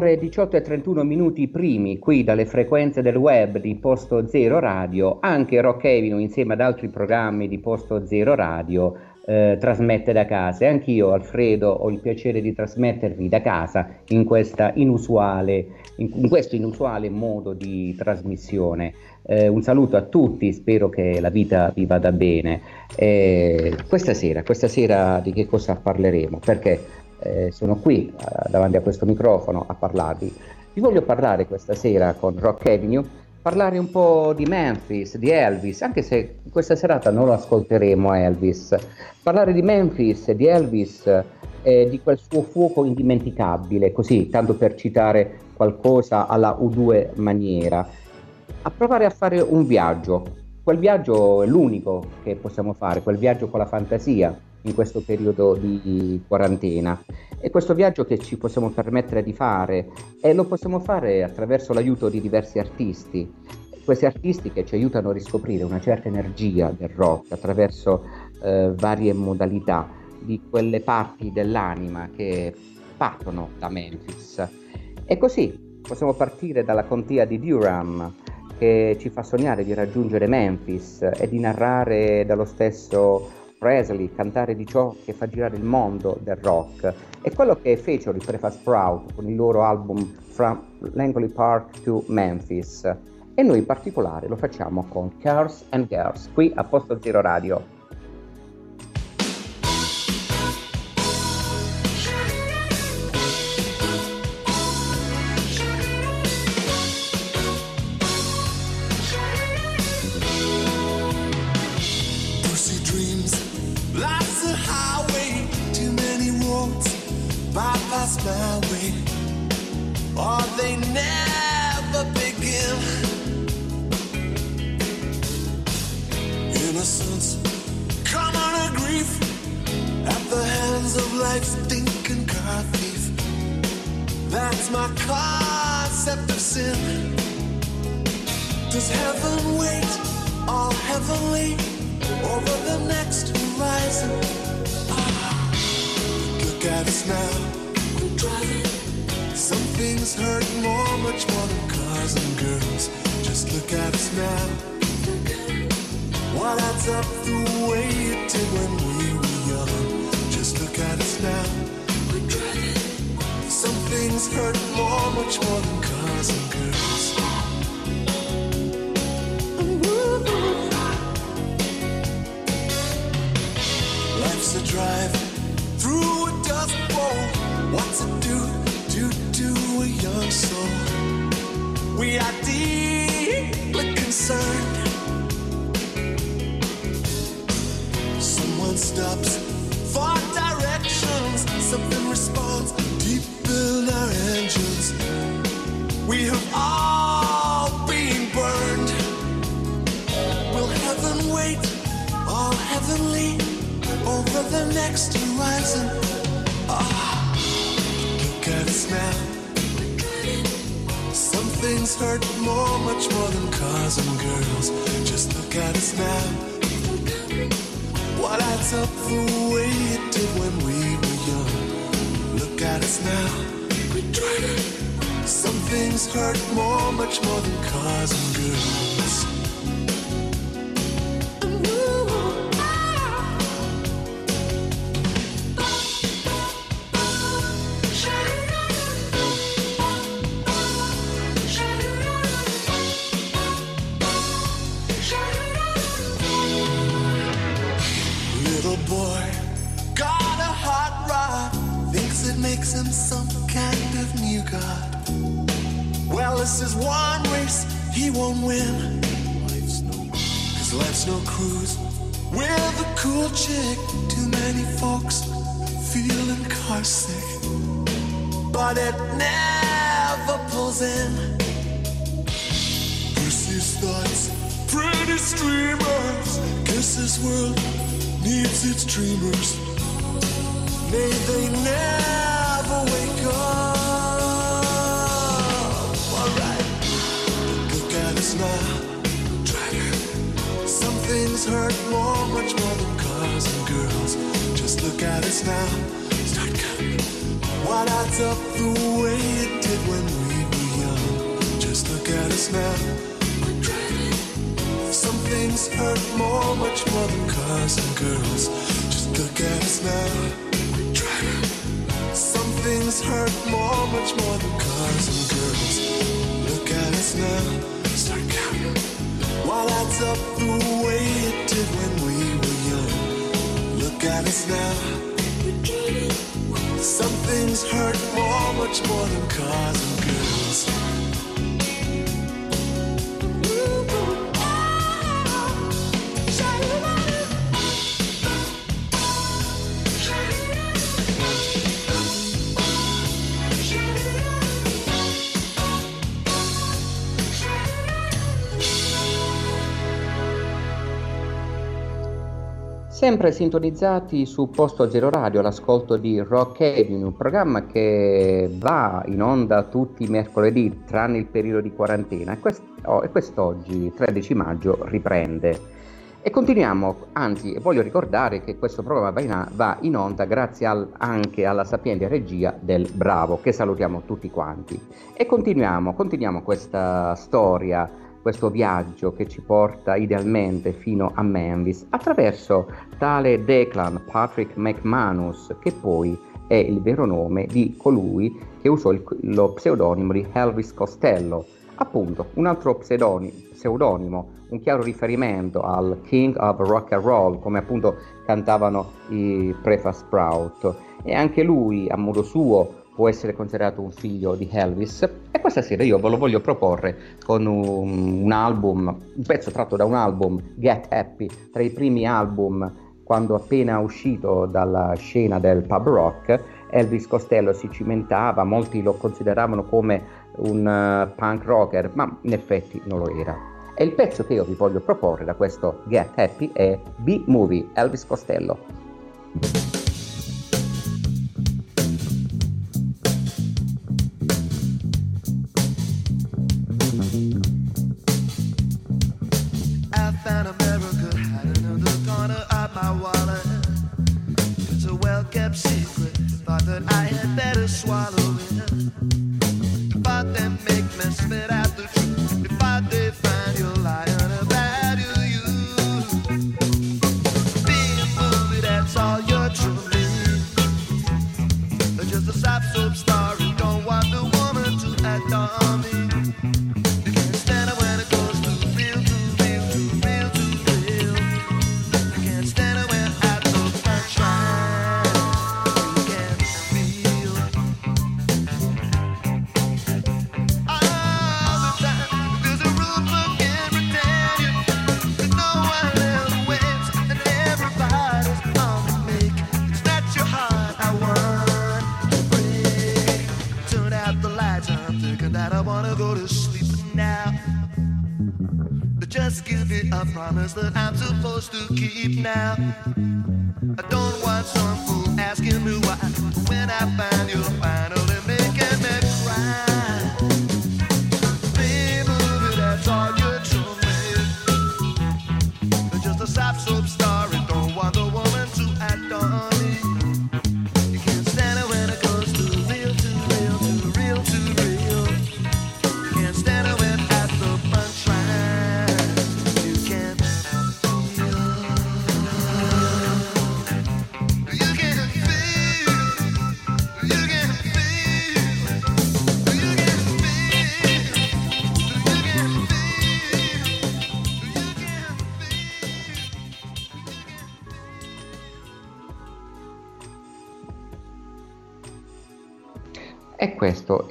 ore 18 e 31 minuti primi qui dalle frequenze del web di Posto Zero Radio, anche Rock Avenue insieme ad altri programmi di Posto Zero Radio eh, trasmette da casa e anch'io Alfredo ho il piacere di trasmettervi da casa in, inusuale, in, in questo inusuale modo di trasmissione. Eh, un saluto a tutti, spero che la vita vi vada bene. Eh, questa sera, questa sera di che cosa parleremo? Perché eh, sono qui eh, davanti a questo microfono a parlarvi. Vi voglio parlare questa sera con Rock Avenue, parlare un po' di Memphis, di Elvis, anche se questa serata non lo ascolteremo Elvis. Parlare di Memphis, di Elvis eh, di quel suo fuoco indimenticabile, così, tanto per citare qualcosa alla U2 maniera. A provare a fare un viaggio. Quel viaggio è l'unico che possiamo fare, quel viaggio con la fantasia in questo periodo di quarantena. E questo viaggio che ci possiamo permettere di fare e lo possiamo fare attraverso l'aiuto di diversi artisti. Questi artisti che ci aiutano a riscoprire una certa energia del rock attraverso eh, varie modalità di quelle parti dell'anima che partono da Memphis. E così possiamo partire dalla contea di Durham che ci fa sognare di raggiungere Memphis e di narrare dallo stesso Presley cantare di ciò che fa girare il mondo del rock è quello che fecero i Prefab Sprout con il loro album From Langley Park to Memphis e noi in particolare lo facciamo con Cars and Girls qui a Posto Zero Radio. boys and girls, just look at us now. Why that's up the way it did when we were young. Just look at us now. Some things hurt more, much more than cars and girls. Life's a drive through a dust bowl. What's it do, do, do a young soul? We are deeply concerned. Someone stops for directions, something responds deep in our engines. We have all been burned. Will heaven wait, all heavenly, over the next horizon? Ah, look at us now. Some things hurt more, much more than cars and girls. Just look at us now. What adds up the way it did when we were young? Look at us now. Some things hurt more, much more than cars and girls. some kind of new god. Well, this is one race he won't win. Life's no Cause life's no cruise. We're the cool chick. Too many folks feeling carsick. But it never pulls in. Percy's thoughts, pretty streamers. Guess this world needs its dreamers. May they never. now. Try to. Some things hurt more, much more than cars and girls. Just look at us now. Start counting. Why lights up the way it did when we were young? Just look at us now things hurt more, much more than cars and girls. Just look at us now. Some things hurt more, much more than cars and girls. Look at us now. Counting. What up the way it did when we were young? Look at us now. Some things hurt more, much more than cars Sempre sintonizzati su Posto Zero Radio all'ascolto di Rock Avenue, un programma che va in onda tutti i mercoledì, tranne il periodo di quarantena, e, quest- oh, e quest'oggi, 13 maggio, riprende. E continuiamo, anzi voglio ricordare che questo programma va in, va in onda grazie al, anche alla sapiente regia del Bravo, che salutiamo tutti quanti. E continuiamo, continuiamo questa storia questo viaggio che ci porta idealmente fino a Memphis attraverso tale Declan Patrick McManus, che poi è il vero nome di colui che usò il, lo pseudonimo di Elvis Costello, appunto un altro pseudonimo, un chiaro riferimento al King of Rock and Roll, come appunto cantavano i Prefa Sprout, e anche lui a modo suo può essere considerato un figlio di Elvis e questa sera io ve lo voglio proporre con un, un album, un pezzo tratto da un album, Get Happy, tra i primi album quando appena uscito dalla scena del pub rock, Elvis Costello si cimentava, molti lo consideravano come un uh, punk rocker, ma in effetti non lo era. E il pezzo che io vi voglio proporre da questo Get Happy è B-Movie, Elvis Costello.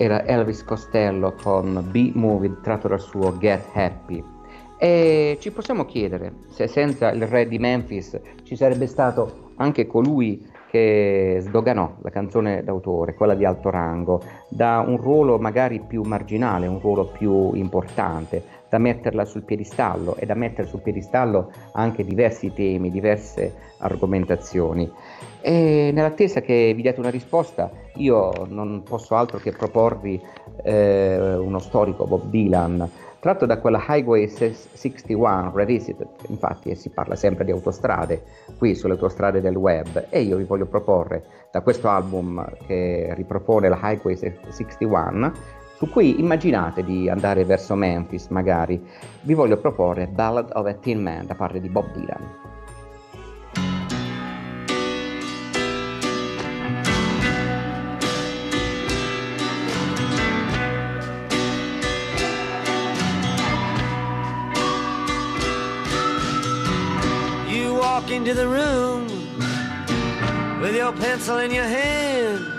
Era Elvis Costello con B-Movie tratto dal suo Get Happy. E ci possiamo chiedere se senza il re di Memphis ci sarebbe stato anche colui che sdoganò la canzone d'autore, quella di alto rango, da un ruolo magari più marginale, un ruolo più importante, da metterla sul piedistallo e da mettere sul piedistallo anche diversi temi, diverse argomentazioni. E nell'attesa che vi diate una risposta, io non posso altro che proporvi eh, uno storico, Bob Dylan, tratto da quella Highway 61 Revisited, infatti si parla sempre di autostrade qui sulle autostrade del web e io vi voglio proporre da questo album che ripropone la Highway 61 su cui immaginate di andare verso Memphis magari, vi voglio proporre Ballad of a Tin Man da parte di Bob Dylan. into the room with your pencil in your hand.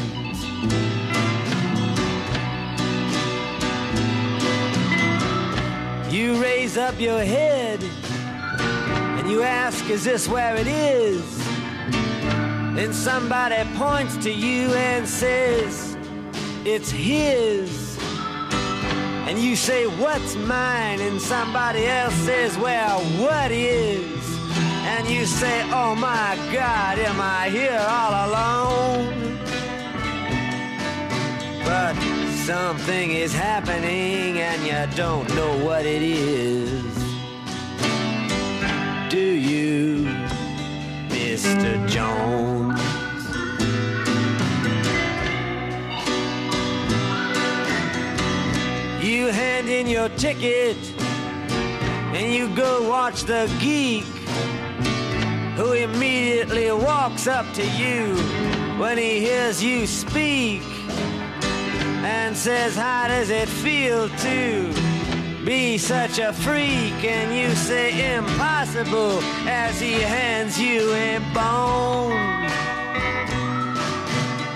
Raise up your head and you ask, Is this where it is? Then somebody points to you and says, It's his. And you say, What's mine? And somebody else says, Well, what is? and you say, Oh my God, am I here all alone? But something is happening and you don't know what it is. Do you, Mr. Jones? You hand in your ticket and you go watch the geek who immediately walks up to you when he hears you speak and says, How does it feel to be such a freak? And you say, Impossible, as he hands you a bone.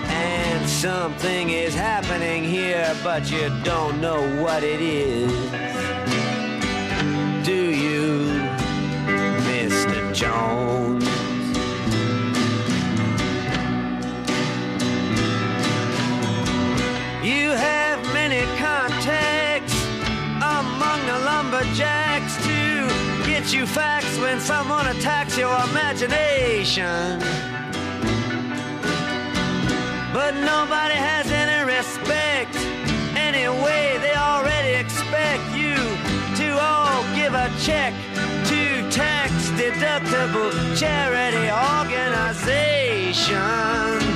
And something is happening here, but you don't know what it is. Do you, Mr. Jones? Get you facts when someone attacks your imagination. But nobody has any respect. Anyway, they already expect you to all give a check to tax deductible charity organizations.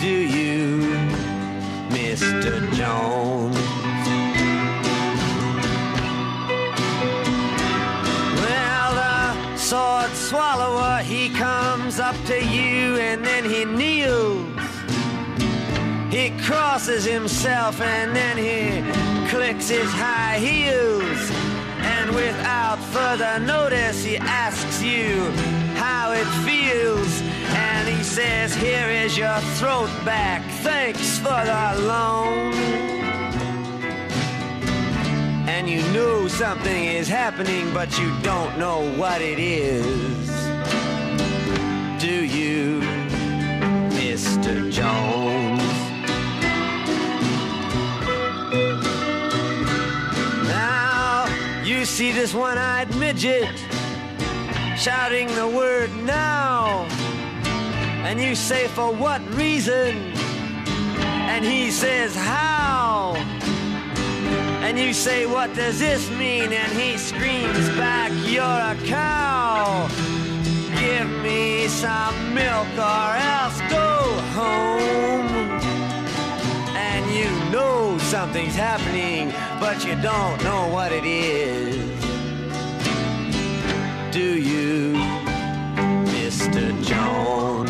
Do you, Mr. Jones? Well, the sword swallower, he comes up to you and then he kneels. He crosses himself and then he clicks his high heels. And without further notice, he asks you how it feels. Says, Here is your throat back. Thanks for the loan. And you know something is happening, but you don't know what it is. Do you, Mr. Jones? Now, you see this one eyed midget shouting the word now. And you say, For what reason? And he says, How? And you say, What does this mean? And he screams back, You're a cow. Give me some milk or else go home. And you know something's happening, but you don't know what it is. Do you, Mr. Jones?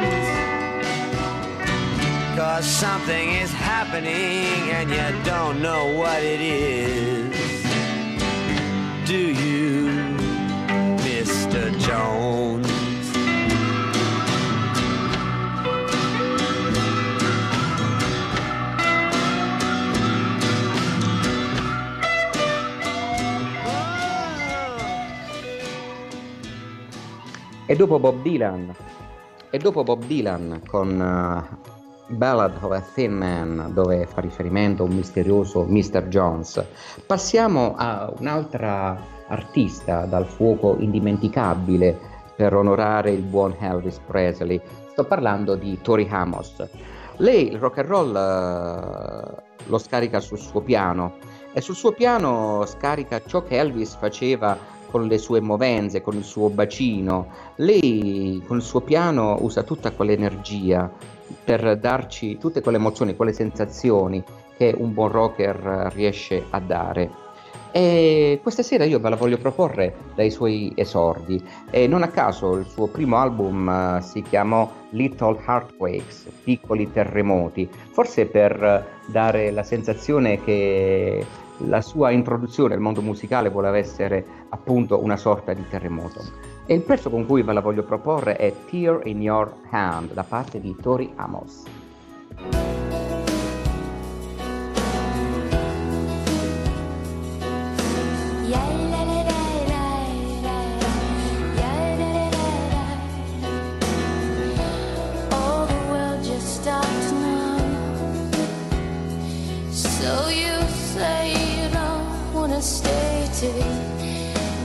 Cause something is happening and you don't know what it is. Do you, Mr. Jones? E dopo Bob Dylan, e dopo Bob Dylan con uh, Ballad of a Thin Man, dove fa riferimento a un misterioso Mr. Jones, passiamo a un'altra artista dal fuoco indimenticabile per onorare il buon Elvis Presley. Sto parlando di Tori Amos. Lei il rock and roll uh, lo scarica sul suo piano e sul suo piano scarica ciò che Elvis faceva con le sue movenze, con il suo bacino. Lei con il suo piano usa tutta quell'energia per darci tutte quelle emozioni, quelle sensazioni che un buon rocker riesce a dare. E questa sera io ve la voglio proporre dai suoi esordi e non a caso il suo primo album uh, si chiamò Little Heartquakes, piccoli terremoti, forse per dare la sensazione che la sua introduzione al mondo musicale voleva essere appunto una sorta di terremoto. E il pezzo con cui ve la voglio proporre è Tear in Your Hand da parte di Tori Amos. Stay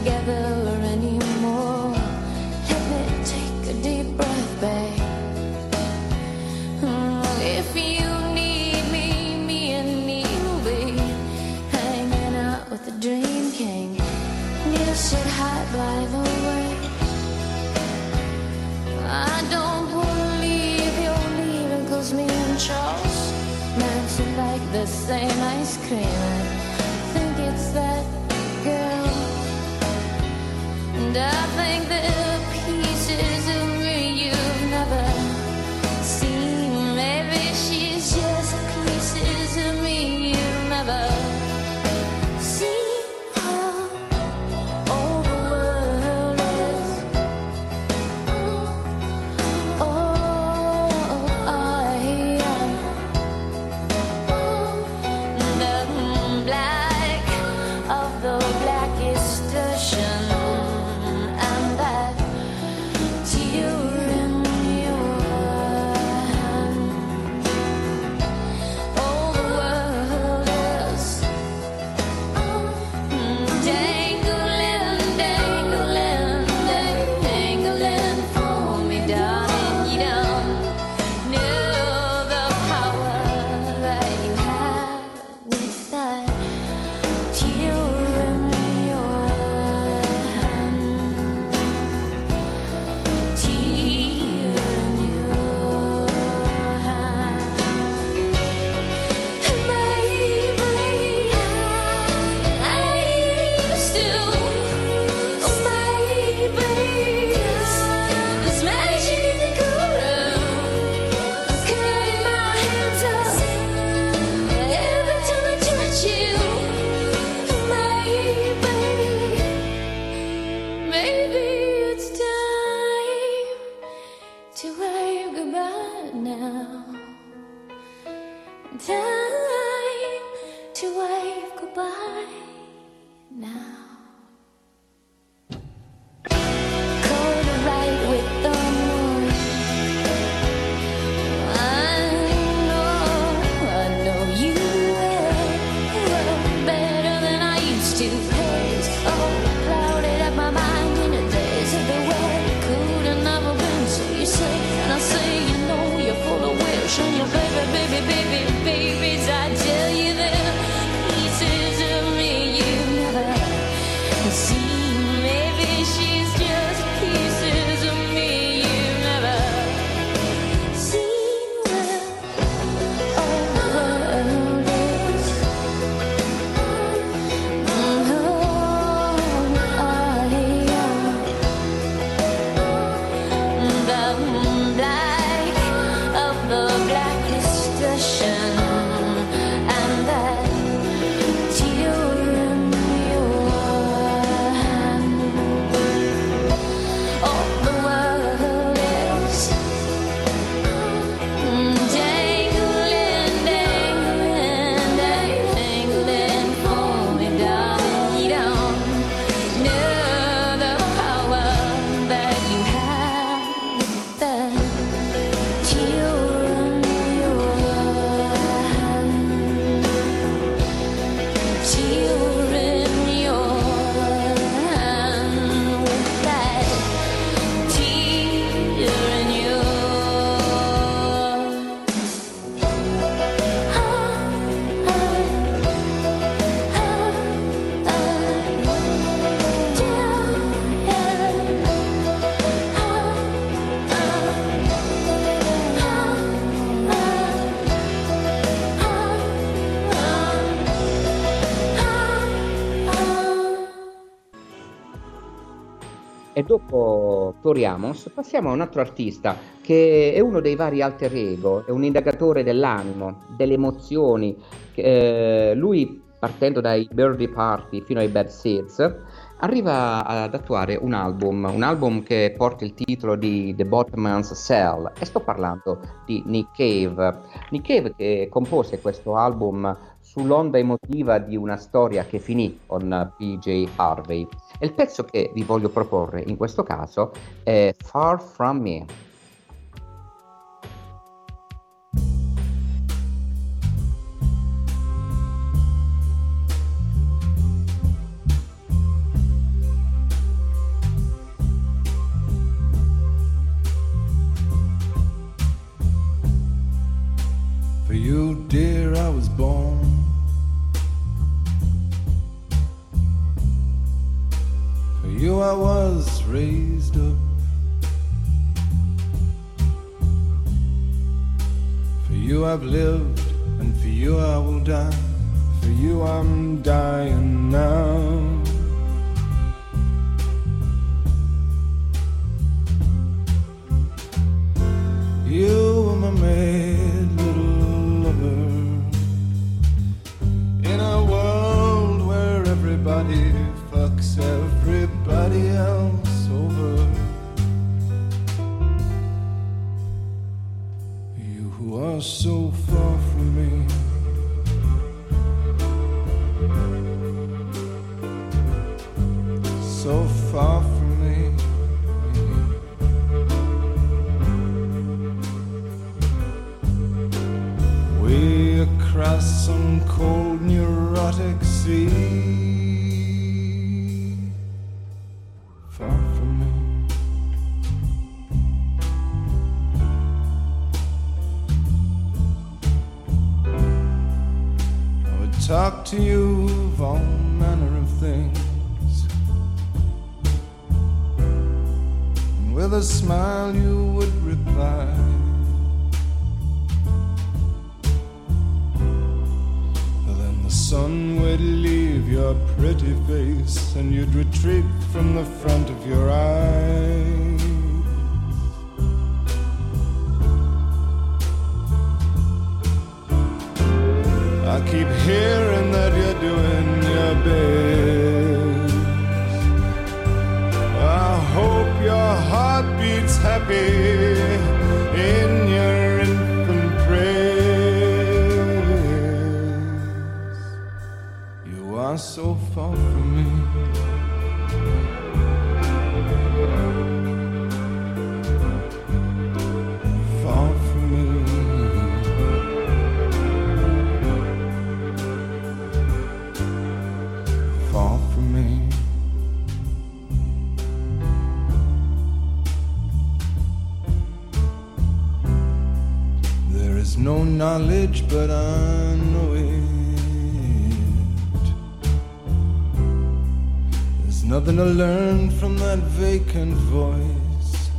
together like the same ice cream. I think it's that girl. And I think the wave goodbye now. Time to wave goodbye Amos passiamo a un altro artista che è uno dei vari alter ego, è un indagatore dell'animo, delle emozioni. Eh, lui, partendo dai Birdie Party fino ai Bad Seeds, arriva ad attuare un album, un album che porta il titolo di The Botman's Cell e sto parlando di Nick Cave. Nick Cave che compose questo album sull'onda emotiva di una storia che finì con PJ Harvey. E il pezzo che vi voglio proporre in questo caso è Far From Me. Dear, I was born. You, I was raised up. For you, I've lived, and for you, I will die. For you, I'm dying now. You are so far from me. Far from me. Far from me. There is no knowledge, but I There's nothing to learn from that vacant voice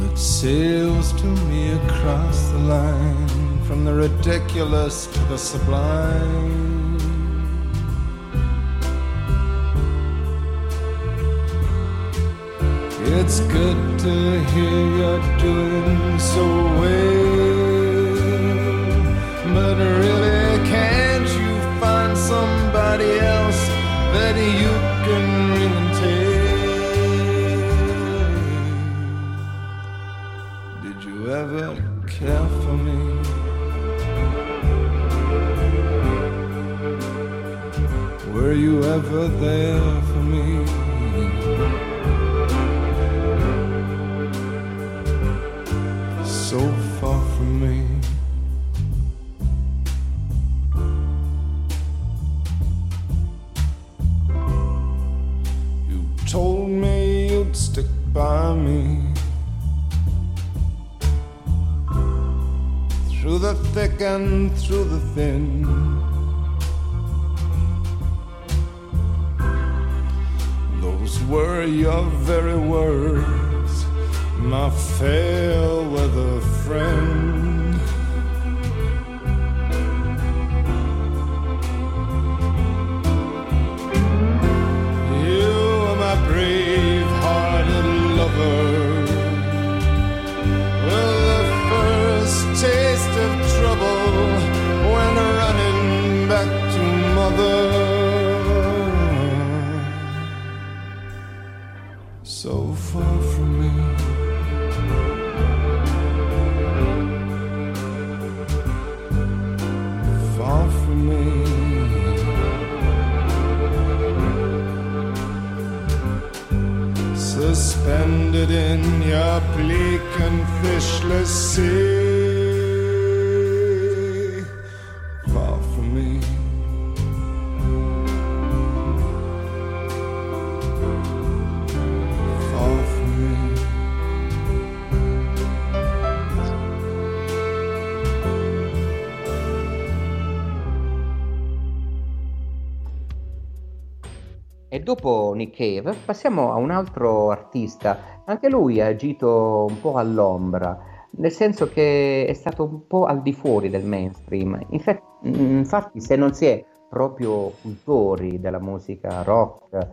that sails to me across the line from the ridiculous to the sublime. It's good to hear you're doing so well. You ever there for me? so far from me. You told me you'd stick by me through the thick and through the thin. Those were your very words, my fair weather friend. Suspended in your bleak and fishless sea. Far from me. E dopo Nick Cave passiamo a un altro artista, anche lui ha agito un po' all'ombra, nel senso che è stato un po' al di fuori del mainstream. Infa- Infatti, se non si è proprio cultori della musica rock,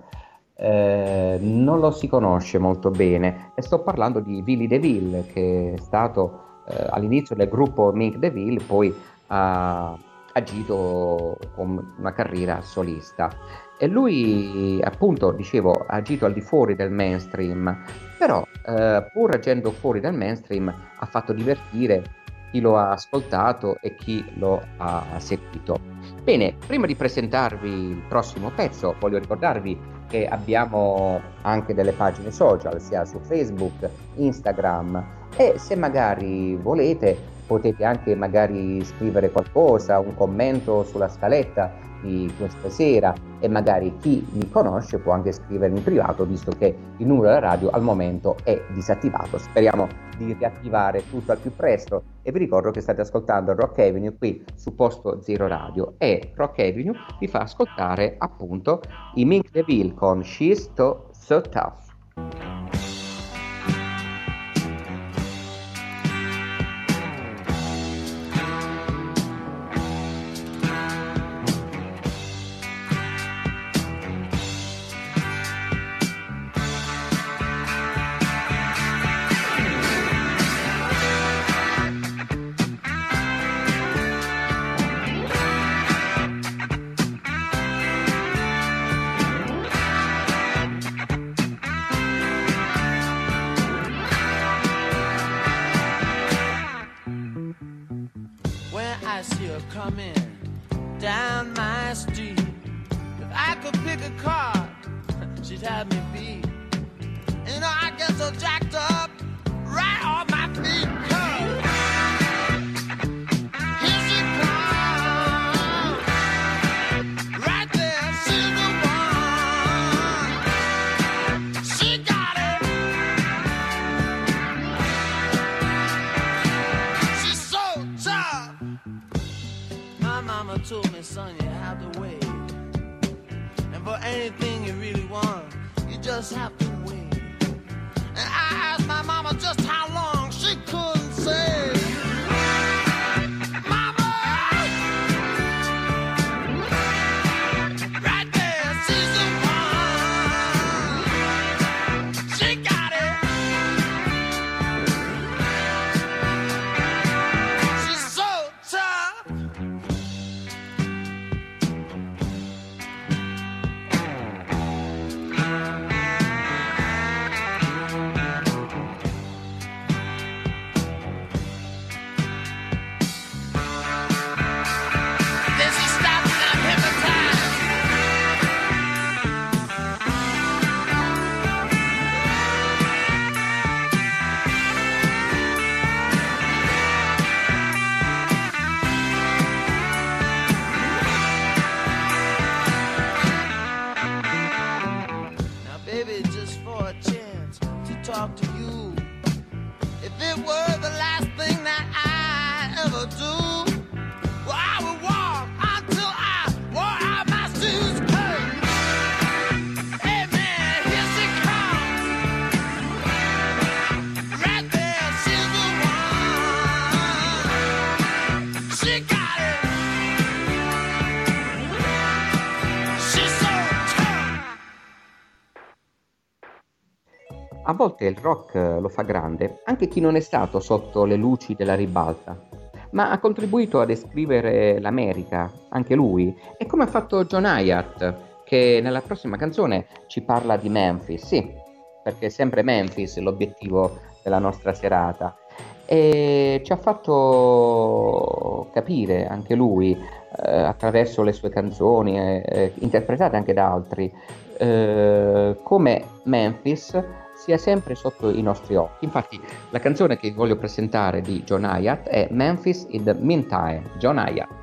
eh, non lo si conosce molto bene. E sto parlando di Billy DeVille, che è stato eh, all'inizio del gruppo Mink DeVille, poi ha agito con una carriera solista. E lui, appunto, dicevo, ha agito al di fuori del mainstream, però eh, pur agendo fuori dal mainstream ha fatto divertire chi lo ha ascoltato e chi lo ha seguito. Bene, prima di presentarvi il prossimo pezzo, voglio ricordarvi che abbiamo anche delle pagine social, sia su Facebook, Instagram e se magari volete potete anche magari scrivere qualcosa, un commento sulla scaletta di questa sera e magari chi mi conosce può anche scrivermi in privato visto che il numero della radio al momento è disattivato. Speriamo di riattivare tutto al più presto e vi ricordo che state ascoltando Rock Avenue qui su Posto Zero Radio e Rock Avenue vi fa ascoltare appunto i Mink DeVille con She's So, so Tough. She'd have me beat. Know, I get so jacked up right off my feet. Come. Told me, son, you have to wait. And for anything you really want, just have to wait. And I asked my mama just how long, A volte il rock eh, lo fa grande anche chi non è stato sotto le luci della ribalta, ma ha contribuito a descrivere l'America, anche lui, e come ha fatto John Hyatt, che nella prossima canzone ci parla di Memphis, sì, perché è sempre Memphis l'obiettivo della nostra serata. E ci ha fatto capire anche lui, eh, attraverso le sue canzoni, eh, eh, interpretate anche da altri, eh, come Memphis sia sempre sotto i nostri occhi. Infatti la canzone che voglio presentare di John Hyatt è Memphis in the Meantime. John Hyatt.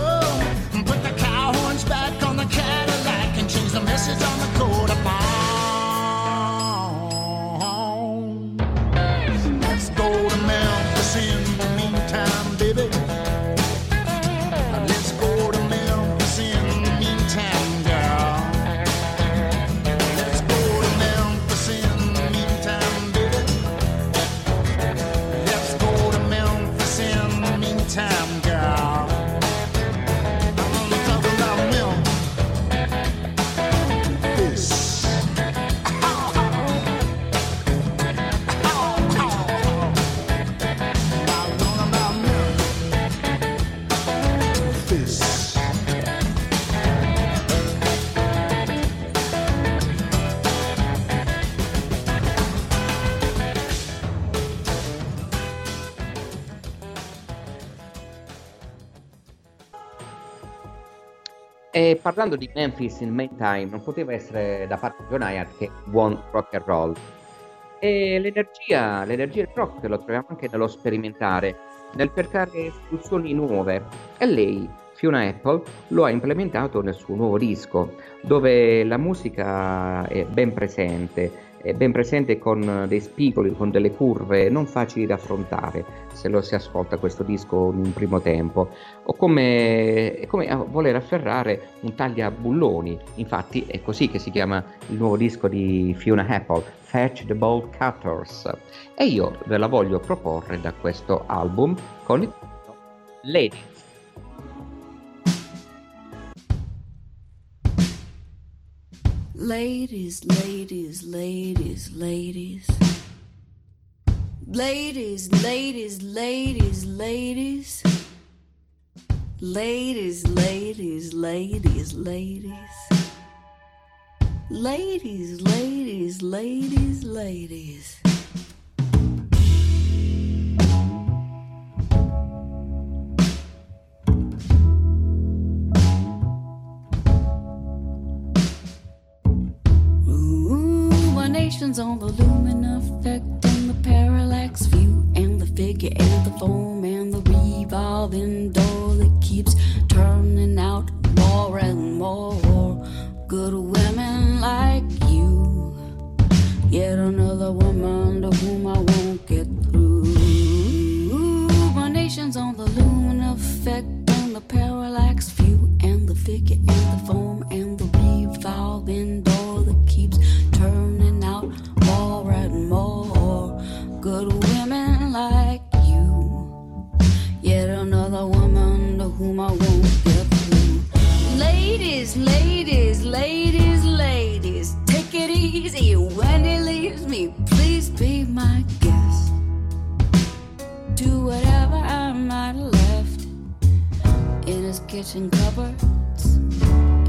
parlando di Memphis in Meantime, non poteva essere da parte di John che buon rock and roll. E l'energia, l'energia del rock lo troviamo anche nello sperimentare, nel cercare soluzioni nuove. E lei, Fiona Apple, lo ha implementato nel suo nuovo disco, dove la musica è ben presente ben presente con dei spigoli, con delle curve non facili da affrontare se lo si ascolta questo disco in un primo tempo, o come, come voler afferrare un taglia bulloni, infatti è così che si chiama il nuovo disco di Fiona Apple, Fetch the Bolt Cutters, e io ve la voglio proporre da questo album con il Lady Ladies, ladies, ladies, ladies. Ladies, ladies, ladies, ladies. Ladies, ladies, ladies, ladies. Ladies, ladies, ladies, ladies. on the loop. kitchen cupboards,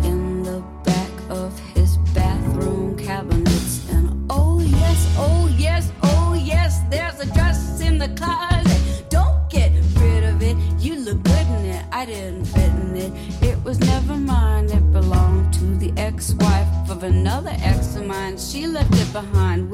in the back of his bathroom cabinets. And oh, yes, oh, yes, oh, yes, there's a dress in the closet. Don't get rid of it. You look good in it. I didn't fit in it. It was never mine. It belonged to the ex wife of another ex of mine. She left it behind.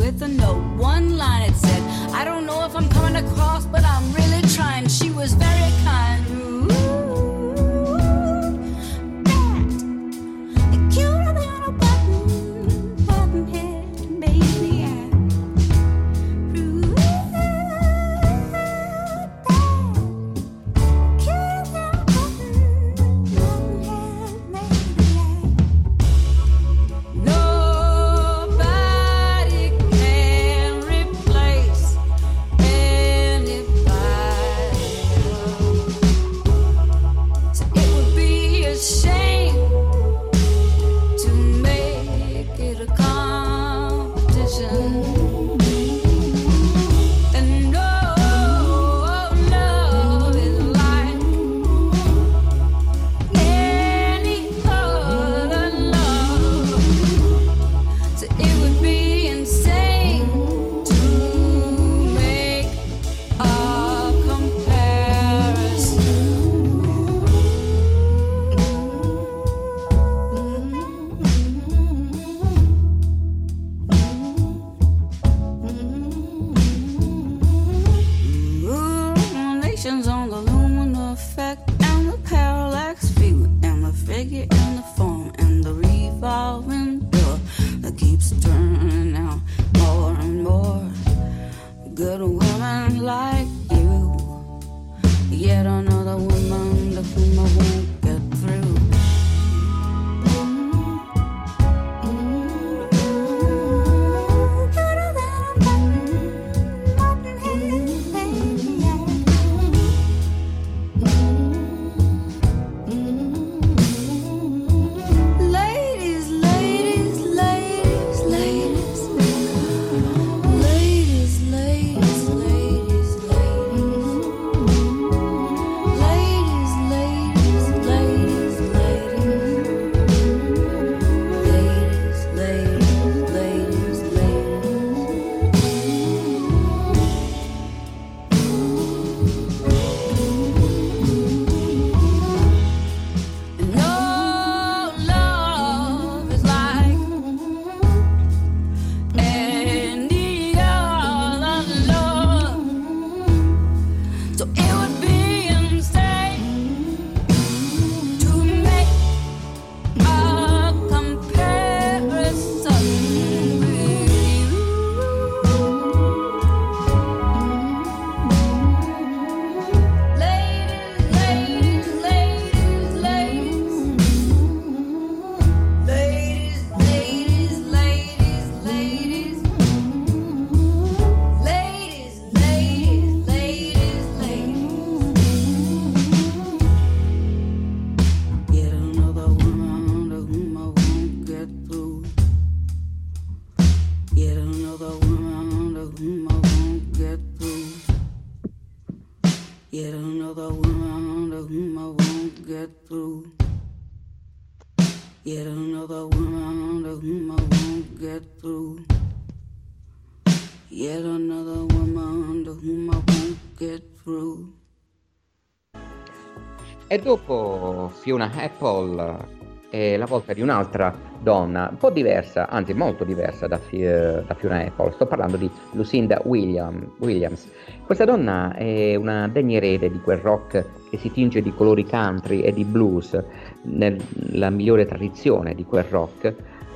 E dopo Fiona Apple è la volta di un'altra donna, un po' diversa, anzi molto diversa da, Fi- da Fiona Apple. Sto parlando di Lucinda William, Williams. Questa donna è una degna erede di quel rock che si tinge di colori country e di blues, nella migliore tradizione di quel rock,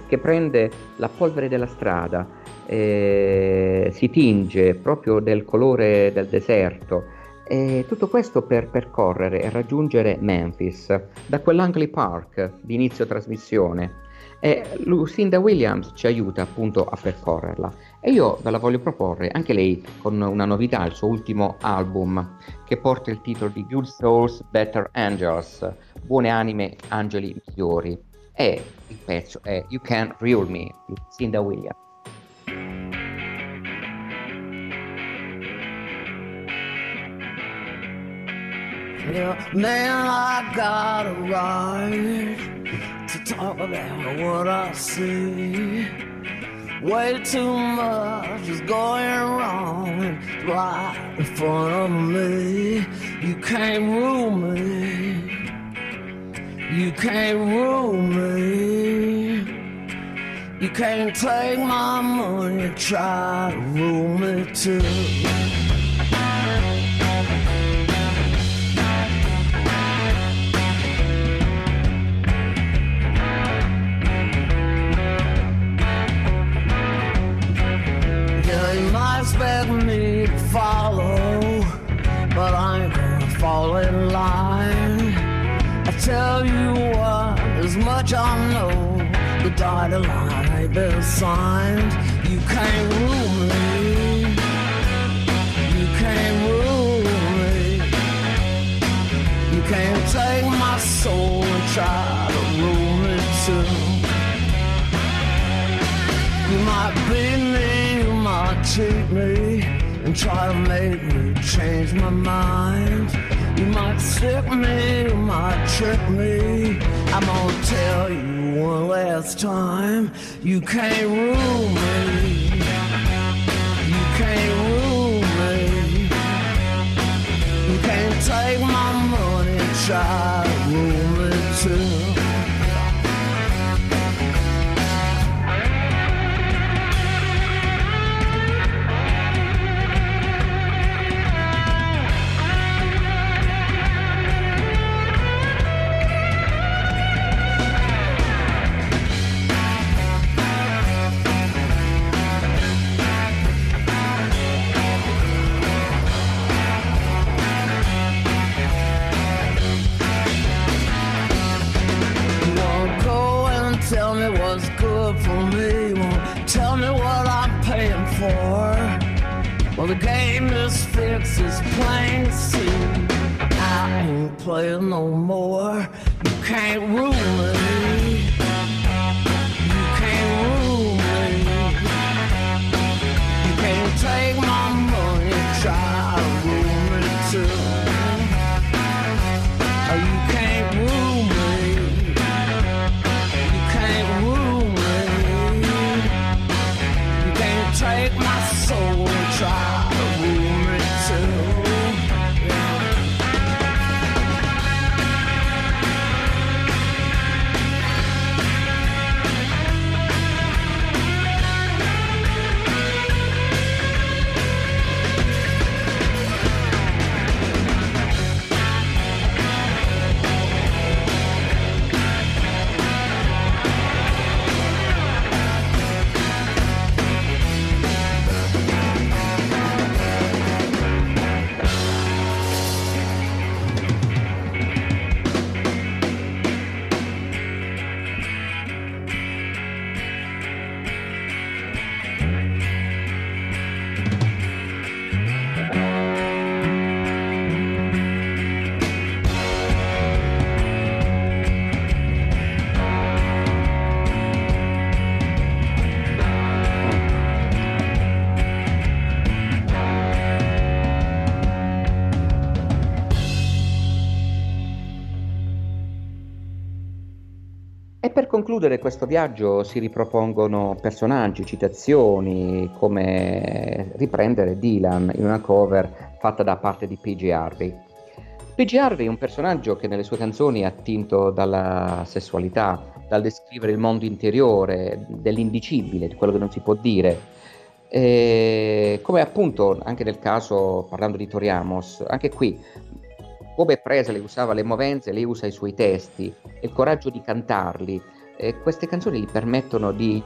che prende la polvere della strada, eh, si tinge proprio del colore del deserto e tutto questo per percorrere e raggiungere Memphis da quell'Angley Park di inizio trasmissione. E Lucinda Williams ci aiuta appunto a percorrerla. E io ve la voglio proporre anche lei con una novità, il suo ultimo album che porta il titolo di Good Souls, Better Angels, Buone anime, angeli migliori. E il pezzo è You Can Rule Me di Lucinda Williams. Yeah, man, I got a right to talk about what I see. Way too much is going wrong right in front of me. You can't rule me. You can't rule me. You can't take my money, try to rule me too. Might expect me to follow, but I ain't gonna fall in line. I tell you what, as much I know, the dotted line been signed. You can't rule me. You can't rule me. You can't take my soul and try to rule me too. You might beat me, cheat me, and try to make me change my mind. You might stick me, you might trick me. I'm gonna tell you one last time, you can't rule me. You can't rule me. You can't take my money, try to rule me too. No more. You can't rule per concludere questo viaggio si ripropongono personaggi, citazioni, come riprendere Dylan in una cover fatta da parte di P.G. Harvey. P.G. Harvey è un personaggio che nelle sue canzoni è attinto dalla sessualità, dal descrivere il mondo interiore, dell'indicibile, di quello che non si può dire. E come appunto anche nel caso, parlando di Toriamos, anche qui come Presley usava le movenze, lei usa i suoi testi e il coraggio di cantarli. E queste canzoni gli permettono di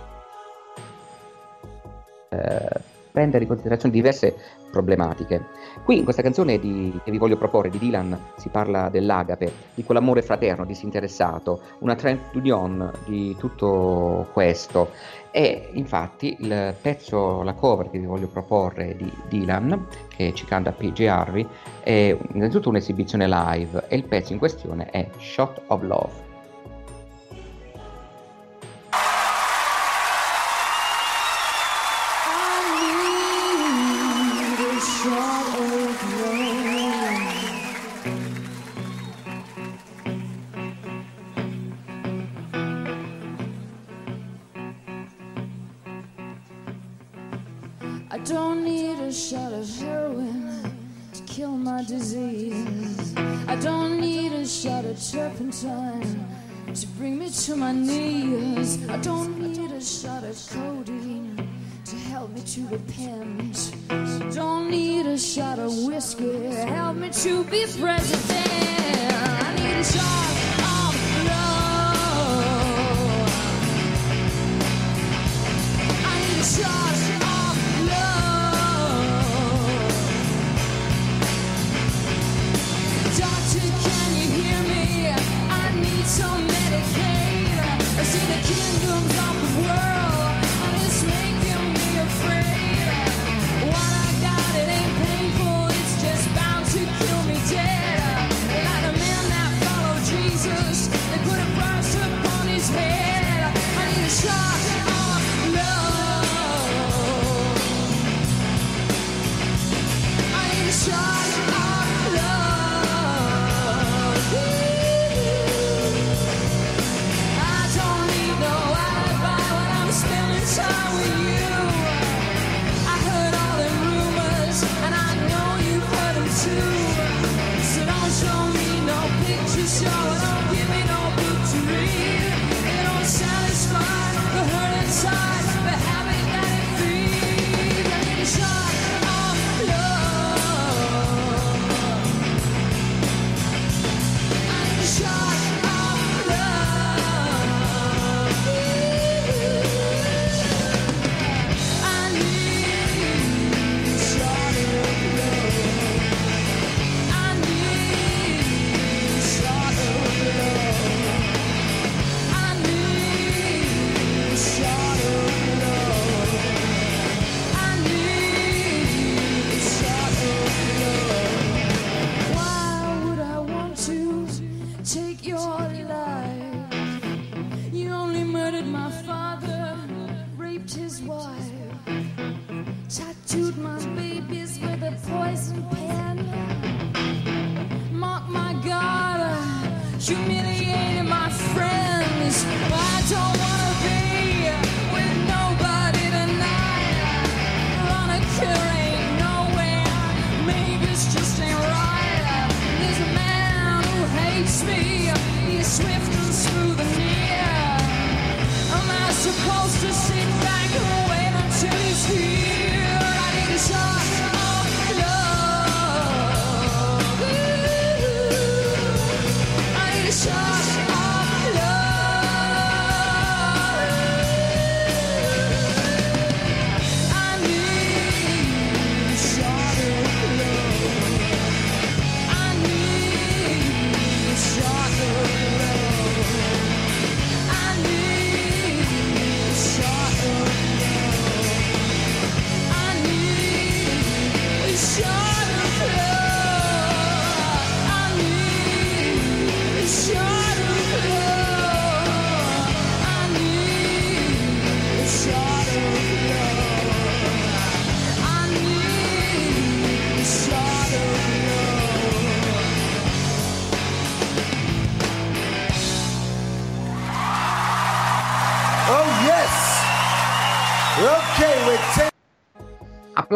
eh, prendere in considerazione diverse problematiche. Qui in questa canzone di, che vi voglio proporre di Dylan si parla dell'agape, di quell'amore fraterno, disinteressato, una trend union di tutto questo. E infatti il pezzo, la cover che vi voglio proporre di Dylan, che ci canta PJ Harvey, è innanzitutto un'esibizione live e il pezzo in questione è Shot of Love. Don't need a shot of heroin to kill my disease. I don't need a shot of turpentine to bring me to my knees. I don't need a shot of codeine to help me to repent. I don't need a shot of whiskey to help me to be president.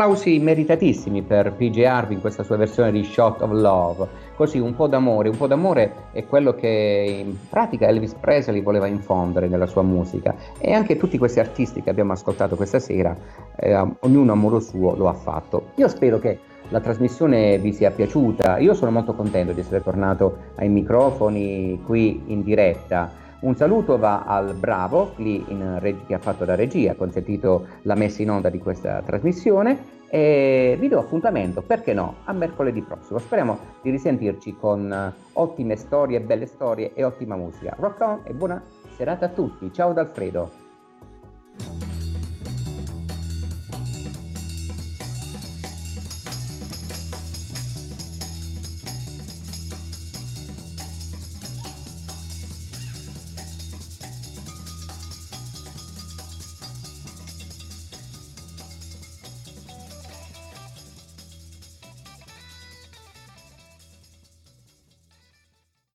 Applausi meritatissimi per PJ Harvey in questa sua versione di Shot of Love. Così un po' d'amore, un po' d'amore è quello che in pratica Elvis Presley voleva infondere nella sua musica e anche tutti questi artisti che abbiamo ascoltato questa sera, eh, ognuno a modo suo lo ha fatto. Io spero che la trasmissione vi sia piaciuta, io sono molto contento di essere tornato ai microfoni qui in diretta. Un saluto va al Bravo, reg- che ha fatto la regia, ha consentito la messa in onda di questa trasmissione e vi do appuntamento, perché no, a mercoledì prossimo. Speriamo di risentirci con eh, ottime storie, belle storie e ottima musica. Rock on e buona serata a tutti. Ciao da Alfredo.